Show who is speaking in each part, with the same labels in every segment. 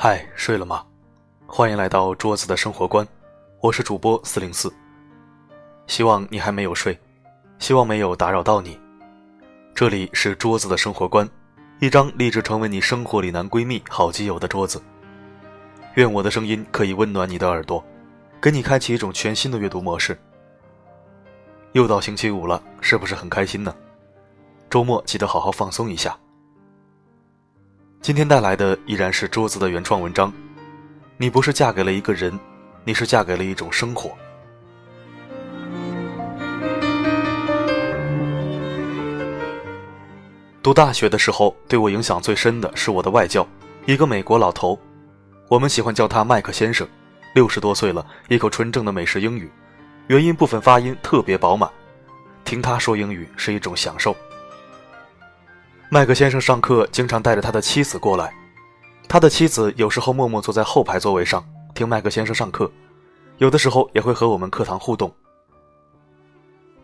Speaker 1: 嗨，睡了吗？欢迎来到桌子的生活观，我是主播四零四。希望你还没有睡，希望没有打扰到你。这里是桌子的生活观，一张立志成为你生活里男闺蜜、好基友的桌子。愿我的声音可以温暖你的耳朵，给你开启一种全新的阅读模式。又到星期五了，是不是很开心呢？周末记得好好放松一下。今天带来的依然是桌子的原创文章。你不是嫁给了一个人，你是嫁给了一种生活。读大学的时候，对我影响最深的是我的外教，一个美国老头，我们喜欢叫他麦克先生。六十多岁了，一口纯正的美式英语，元音部分发音特别饱满，听他说英语是一种享受。麦克先生上课经常带着他的妻子过来，他的妻子有时候默默坐在后排座位上听麦克先生上课，有的时候也会和我们课堂互动。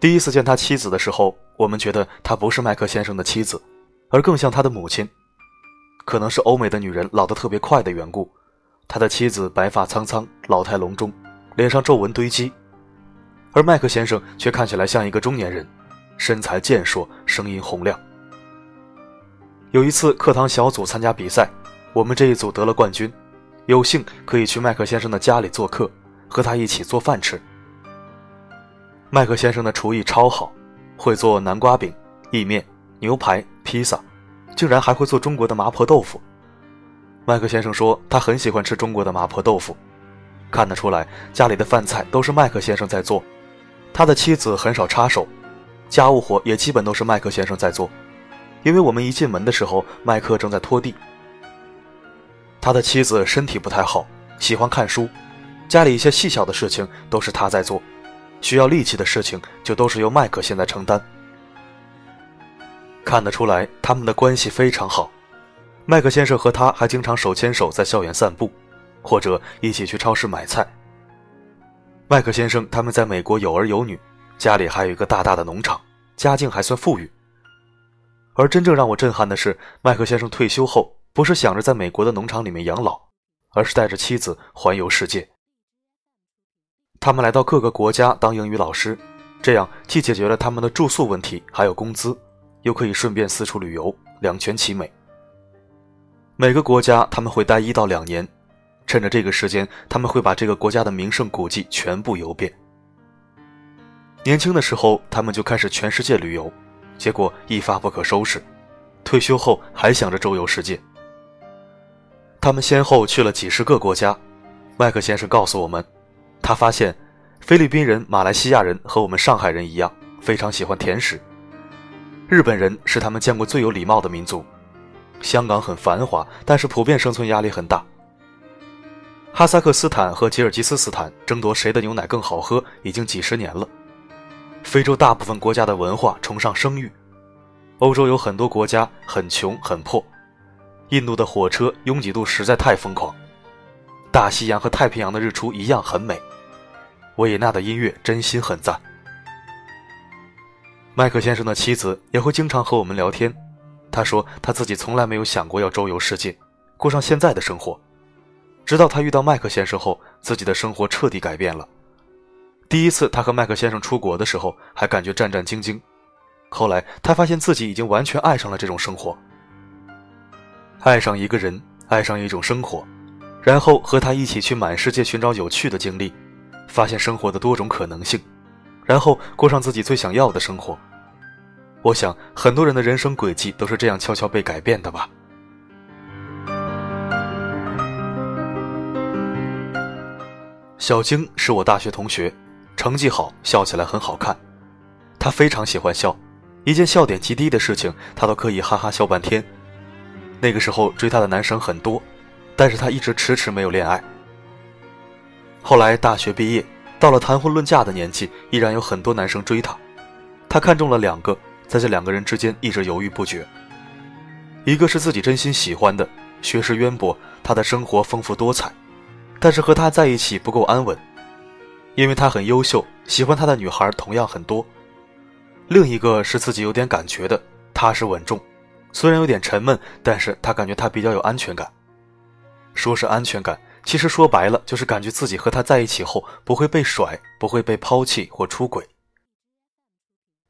Speaker 1: 第一次见他妻子的时候，我们觉得她不是麦克先生的妻子，而更像他的母亲。可能是欧美的女人老得特别快的缘故，他的妻子白发苍苍，老态龙钟，脸上皱纹堆积，而麦克先生却看起来像一个中年人，身材健硕，声音洪亮。有一次课堂小组参加比赛，我们这一组得了冠军，有幸可以去麦克先生的家里做客，和他一起做饭吃。麦克先生的厨艺超好，会做南瓜饼、意面、牛排、披萨，竟然还会做中国的麻婆豆腐。麦克先生说他很喜欢吃中国的麻婆豆腐，看得出来家里的饭菜都是麦克先生在做，他的妻子很少插手，家务活也基本都是麦克先生在做。因为我们一进门的时候，麦克正在拖地。他的妻子身体不太好，喜欢看书，家里一些细小的事情都是他在做，需要力气的事情就都是由麦克现在承担。看得出来，他们的关系非常好。麦克先生和他还经常手牵手在校园散步，或者一起去超市买菜。麦克先生他们在美国有儿有女，家里还有一个大大的农场，家境还算富裕。而真正让我震撼的是，麦克先生退休后不是想着在美国的农场里面养老，而是带着妻子环游世界。他们来到各个国家当英语老师，这样既解决了他们的住宿问题，还有工资，又可以顺便四处旅游，两全其美。每个国家他们会待一到两年，趁着这个时间，他们会把这个国家的名胜古迹全部游遍。年轻的时候，他们就开始全世界旅游。结果一发不可收拾，退休后还想着周游世界。他们先后去了几十个国家。麦克先生告诉我们，他发现菲律宾人、马来西亚人和我们上海人一样，非常喜欢甜食。日本人是他们见过最有礼貌的民族。香港很繁华，但是普遍生存压力很大。哈萨克斯坦和吉尔吉斯斯坦争夺谁的牛奶更好喝，已经几十年了。非洲大部分国家的文化崇尚生育，欧洲有很多国家很穷很破，印度的火车拥挤度实在太疯狂，大西洋和太平洋的日出一样很美，维也纳的音乐真心很赞。麦克先生的妻子也会经常和我们聊天，他说他自己从来没有想过要周游世界，过上现在的生活，直到他遇到麦克先生后，自己的生活彻底改变了。第一次他和麦克先生出国的时候，还感觉战战兢兢。后来他发现自己已经完全爱上了这种生活，爱上一个人，爱上一种生活，然后和他一起去满世界寻找有趣的经历，发现生活的多种可能性，然后过上自己最想要的生活。我想很多人的人生轨迹都是这样悄悄被改变的吧。小晶是我大学同学。成绩好，笑起来很好看。他非常喜欢笑，一件笑点极低的事情，他都可以哈哈笑半天。那个时候追她的男生很多，但是他一直迟迟没有恋爱。后来大学毕业，到了谈婚论嫁的年纪，依然有很多男生追她。他看中了两个，在这两个人之间一直犹豫不决。一个是自己真心喜欢的，学识渊博，他的生活丰富多彩，但是和他在一起不够安稳。因为他很优秀，喜欢他的女孩同样很多。另一个是自己有点感觉的，踏实稳重，虽然有点沉闷，但是他感觉他比较有安全感。说是安全感，其实说白了就是感觉自己和他在一起后不会被甩，不会被抛弃或出轨。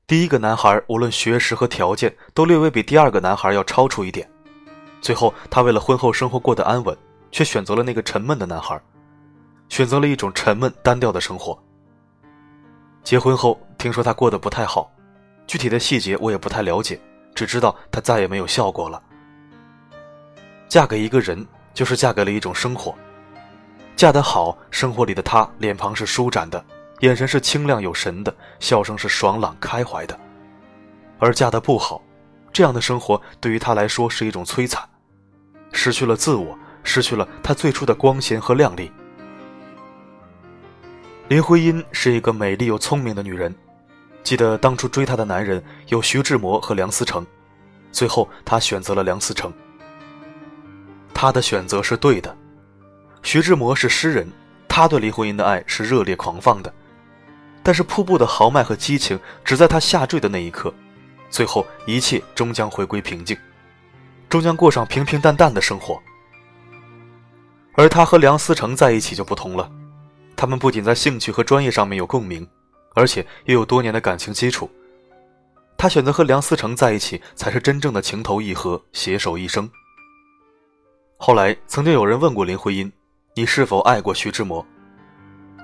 Speaker 1: 第一个男孩无论学识和条件都略微比第二个男孩要超出一点，最后他为了婚后生活过得安稳，却选择了那个沉闷的男孩，选择了一种沉闷单调的生活。结婚后听说他过得不太好，具体的细节我也不太了解，只知道他再也没有笑过了。嫁给一个人。就是嫁给了一种生活，嫁得好，生活里的她脸庞是舒展的，眼神是清亮有神的，笑声是爽朗开怀的；而嫁得不好，这样的生活对于她来说是一种摧残，失去了自我，失去了她最初的光鲜和靓丽。林徽因是一个美丽又聪明的女人，记得当初追她的男人有徐志摩和梁思成，最后她选择了梁思成。他的选择是对的。徐志摩是诗人，他对林徽因的爱是热烈狂放的，但是瀑布的豪迈和激情只在他下坠的那一刻，最后一切终将回归平静，终将过上平平淡淡的生活。而他和梁思成在一起就不同了，他们不仅在兴趣和专业上面有共鸣，而且又有多年的感情基础。他选择和梁思成在一起，才是真正的情投意合，携手一生。后来，曾经有人问过林徽因：“你是否爱过徐志摩？”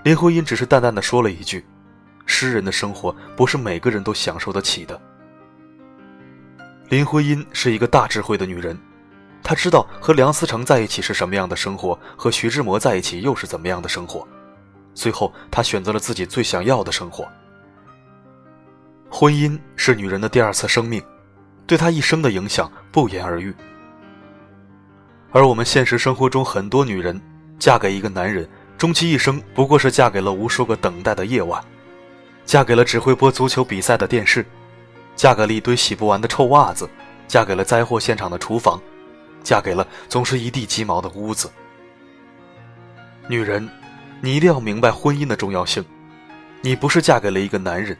Speaker 1: 林徽因只是淡淡的说了一句：“诗人的生活不是每个人都享受得起的。”林徽因是一个大智慧的女人，她知道和梁思成在一起是什么样的生活，和徐志摩在一起又是怎么样的生活。最后，她选择了自己最想要的生活。婚姻是女人的第二次生命，对她一生的影响不言而喻。而我们现实生活中很多女人，嫁给一个男人，终其一生不过是嫁给了无数个等待的夜晚，嫁给了只会播足球比赛的电视，嫁给了一堆洗不完的臭袜子，嫁给了灾祸现场的厨房，嫁给了总是一地鸡毛的屋子。女人，你一定要明白婚姻的重要性，你不是嫁给了一个男人，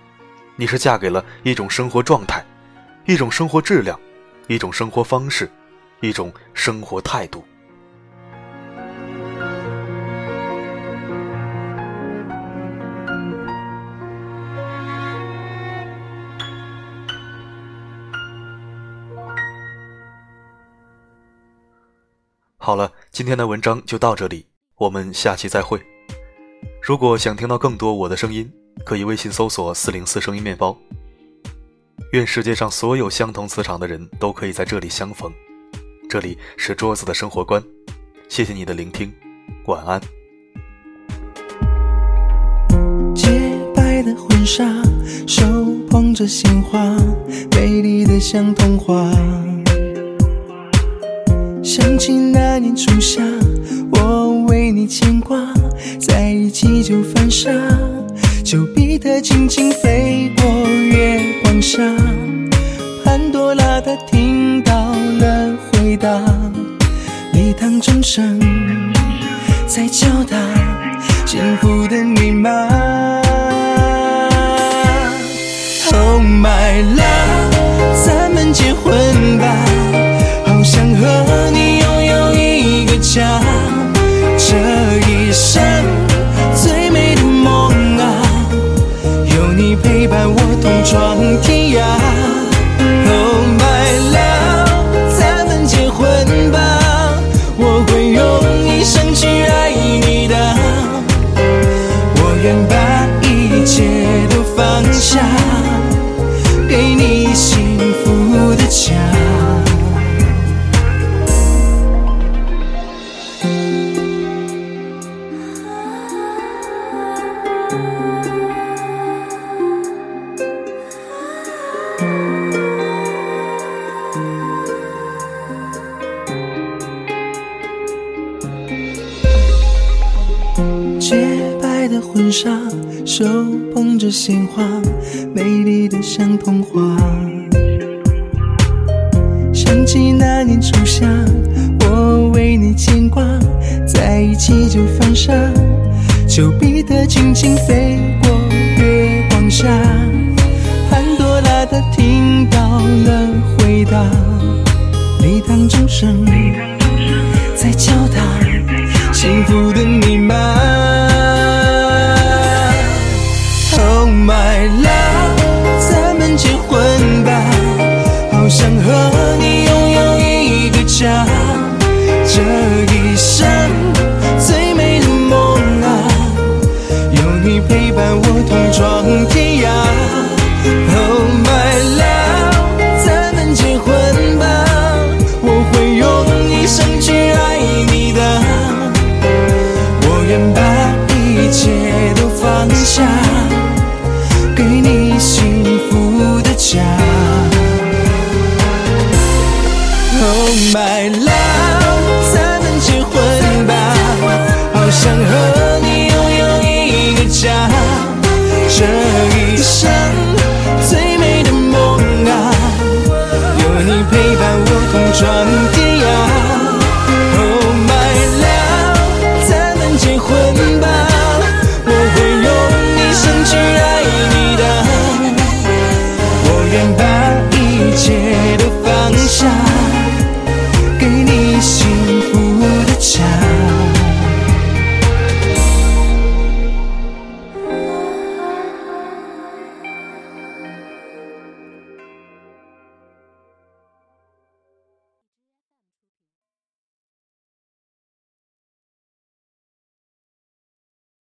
Speaker 1: 你是嫁给了一种生活状态，一种生活质量，一种生活方式。一种生活态度。好了，今天的文章就到这里，我们下期再会。如果想听到更多我的声音，可以微信搜索“四零四声音面包”。愿世界上所有相同磁场的人都可以在这里相逢。这里是桌子的生活观，谢谢你的聆听，晚安。
Speaker 2: 洁白的婚纱，手捧着鲜花，美丽的像童话。想起那年初夏，我为你牵挂，在一起就犯傻，丘比特轻轻飞手捧着鲜花，美丽的像童话。想起那年初夏，我为你牵挂，在一起就犯傻，丘比特轻轻飞 my love，咱们结婚吧，好想和你。